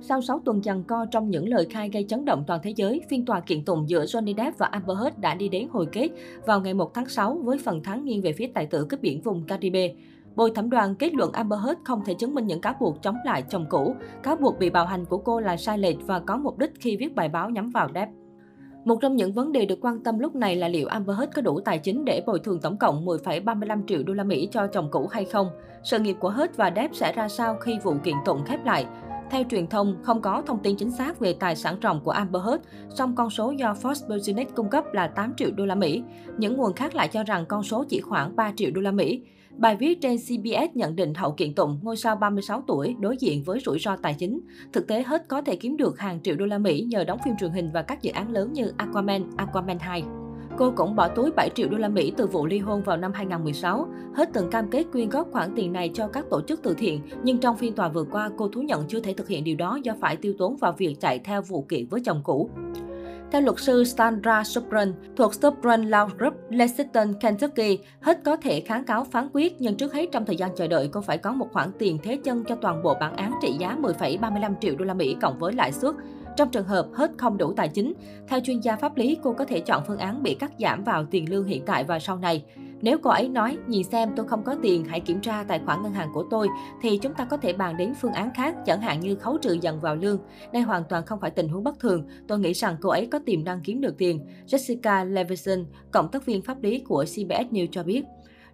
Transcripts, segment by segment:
Sau 6 tuần giằng co trong những lời khai gây chấn động toàn thế giới, phiên tòa kiện tụng giữa Johnny Depp và Amber Heard đã đi đến hồi kết vào ngày 1 tháng 6 với phần thắng nghiêng về phía tài tử cướp biển vùng Caribe. Bồi thẩm đoàn kết luận Amber Heard không thể chứng minh những cáo buộc chống lại chồng cũ. Cáo buộc bị bạo hành của cô là sai lệch và có mục đích khi viết bài báo nhắm vào Depp. Một trong những vấn đề được quan tâm lúc này là liệu Amber Heard có đủ tài chính để bồi thường tổng cộng 10,35 triệu đô la Mỹ cho chồng cũ hay không. Sự nghiệp của Heard và Depp sẽ ra sao khi vụ kiện tụng khép lại. Theo truyền thông, không có thông tin chính xác về tài sản ròng của Amber Heard, song con số do Forbes Business cung cấp là 8 triệu đô la Mỹ. Những nguồn khác lại cho rằng con số chỉ khoảng 3 triệu đô la Mỹ. Bài viết trên CBS nhận định hậu kiện tụng, ngôi sao 36 tuổi đối diện với rủi ro tài chính. Thực tế hết có thể kiếm được hàng triệu đô la Mỹ nhờ đóng phim truyền hình và các dự án lớn như Aquaman, Aquaman 2. Cô cũng bỏ túi 7 triệu đô la Mỹ từ vụ ly hôn vào năm 2016. Hết từng cam kết quyên góp khoản tiền này cho các tổ chức từ thiện, nhưng trong phiên tòa vừa qua, cô thú nhận chưa thể thực hiện điều đó do phải tiêu tốn vào việc chạy theo vụ kiện với chồng cũ. Theo luật sư Sandra Sopran thuộc Sopran Law Group, Lexington, Kentucky, hết có thể kháng cáo phán quyết, nhưng trước hết trong thời gian chờ đợi, cô phải có một khoản tiền thế chân cho toàn bộ bản án trị giá 10,35 triệu đô la Mỹ cộng với lãi suất. Trong trường hợp hết không đủ tài chính, theo chuyên gia pháp lý, cô có thể chọn phương án bị cắt giảm vào tiền lương hiện tại và sau này. Nếu cô ấy nói, nhìn xem tôi không có tiền, hãy kiểm tra tài khoản ngân hàng của tôi, thì chúng ta có thể bàn đến phương án khác, chẳng hạn như khấu trừ dần vào lương. Đây hoàn toàn không phải tình huống bất thường. Tôi nghĩ rằng cô ấy có tiềm năng kiếm được tiền. Jessica Levison, cộng tác viên pháp lý của CBS News cho biết.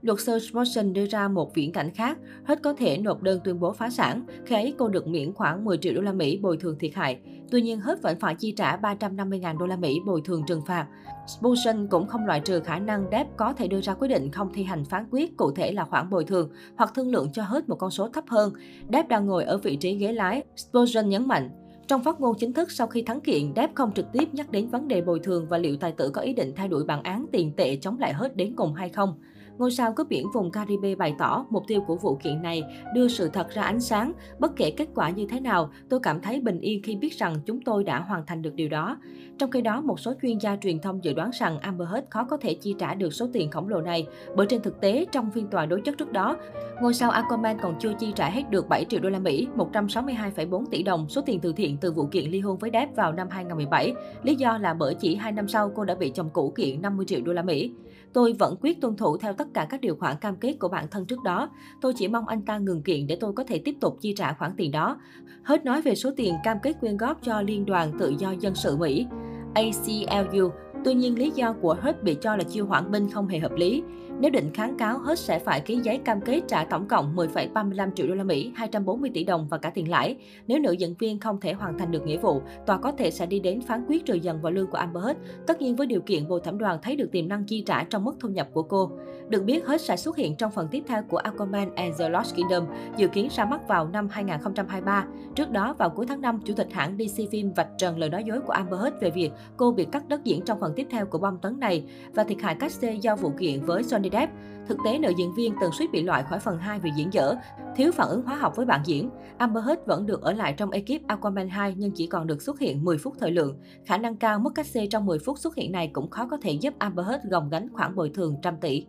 Luật sư Spurgeon đưa ra một viễn cảnh khác, hết có thể nộp đơn tuyên bố phá sản, khi ấy cô được miễn khoảng 10 triệu đô la Mỹ bồi thường thiệt hại. Tuy nhiên, hết vẫn phải chi trả 350.000 đô la Mỹ bồi thường trừng phạt. Spurgeon cũng không loại trừ khả năng Depp có thể đưa ra quyết định không thi hành phán quyết cụ thể là khoản bồi thường hoặc thương lượng cho hết một con số thấp hơn. Depp đang ngồi ở vị trí ghế lái. Spurgeon nhấn mạnh, trong phát ngôn chính thức sau khi thắng kiện, Depp không trực tiếp nhắc đến vấn đề bồi thường và liệu tài tử có ý định thay đổi bản án tiền tệ chống lại hết đến cùng hay không. Ngôi sao cướp biển vùng Caribe bày tỏ mục tiêu của vụ kiện này đưa sự thật ra ánh sáng. Bất kể kết quả như thế nào, tôi cảm thấy bình yên khi biết rằng chúng tôi đã hoàn thành được điều đó. Trong khi đó, một số chuyên gia truyền thông dự đoán rằng Amber Heard khó có thể chi trả được số tiền khổng lồ này, bởi trên thực tế, trong phiên tòa đối chất trước đó, ngôi sao Aquaman còn chưa chi trả hết được 7 triệu đô la Mỹ, 162,4 tỷ đồng số tiền từ thiện từ vụ kiện ly hôn với Depp vào năm 2017. Lý do là bởi chỉ 2 năm sau cô đã bị chồng cũ kiện 50 triệu đô la Mỹ. Tôi vẫn quyết tuân thủ theo tất tất cả các điều khoản cam kết của bản thân trước đó. Tôi chỉ mong anh ta ngừng kiện để tôi có thể tiếp tục chi trả khoản tiền đó. Hết nói về số tiền cam kết quyên góp cho Liên đoàn Tự do Dân sự Mỹ. ACLU Tuy nhiên, lý do của Hurt bị cho là chiêu hoãn binh không hề hợp lý. Nếu định kháng cáo, Hurt sẽ phải ký giấy cam kết trả tổng cộng 10,35 triệu đô la Mỹ, 240 tỷ đồng và cả tiền lãi. Nếu nữ diễn viên không thể hoàn thành được nghĩa vụ, tòa có thể sẽ đi đến phán quyết trừ dần vào lương của Amber Heard, tất nhiên với điều kiện bồi thẩm đoàn thấy được tiềm năng chi trả trong mức thu nhập của cô. Được biết, Hurt sẽ xuất hiện trong phần tiếp theo của Aquaman and the Lost Kingdom, dự kiến ra mắt vào năm 2023. Trước đó, vào cuối tháng 5, chủ tịch hãng DC Film vạch trần lời nói dối của Amber Heard về việc cô bị cắt đất diễn trong phần tiếp theo của bom tấn này và thiệt hại cách xê do vụ kiện với Johnny Depp. Thực tế, nữ diễn viên từng suýt bị loại khỏi phần 2 vì diễn dở, thiếu phản ứng hóa học với bạn diễn. Amber Heard vẫn được ở lại trong ekip Aquaman 2 nhưng chỉ còn được xuất hiện 10 phút thời lượng. Khả năng cao mức cách xê trong 10 phút xuất hiện này cũng khó có thể giúp Amber Heard gồng gánh khoản bồi thường trăm tỷ.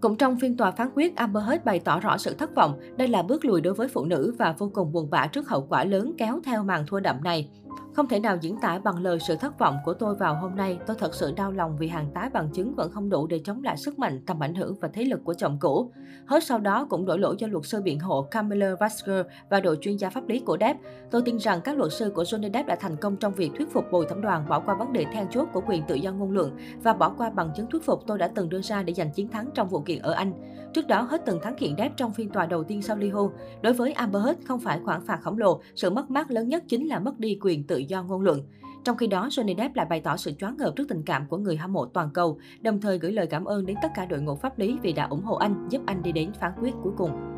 Cũng trong phiên tòa phán quyết, Amber Heard bày tỏ rõ sự thất vọng. Đây là bước lùi đối với phụ nữ và vô cùng buồn bã trước hậu quả lớn kéo theo màn thua đậm này. Không thể nào diễn tả bằng lời sự thất vọng của tôi vào hôm nay. Tôi thật sự đau lòng vì hàng tá bằng chứng vẫn không đủ để chống lại sức mạnh, tầm ảnh hưởng và thế lực của chồng cũ. Hết sau đó cũng đổ lỗi cho luật sư biện hộ Camilla Vasker và đội chuyên gia pháp lý của Depp. Tôi tin rằng các luật sư của Johnny Depp đã thành công trong việc thuyết phục bồi thẩm đoàn bỏ qua vấn đề then chốt của quyền tự do ngôn luận và bỏ qua bằng chứng thuyết phục tôi đã từng đưa ra để giành chiến thắng trong vụ kiện ở Anh. Trước đó, hết từng thắng kiện Depp trong phiên tòa đầu tiên sau ly hôn. Đối với Amber Heard không phải khoản phạt khổng lồ, sự mất mát lớn nhất chính là mất đi quyền tự do ngôn luận. Trong khi đó, Johnny Depp lại bày tỏ sự choáng ngợp trước tình cảm của người hâm mộ toàn cầu, đồng thời gửi lời cảm ơn đến tất cả đội ngũ pháp lý vì đã ủng hộ anh, giúp anh đi đến phán quyết cuối cùng.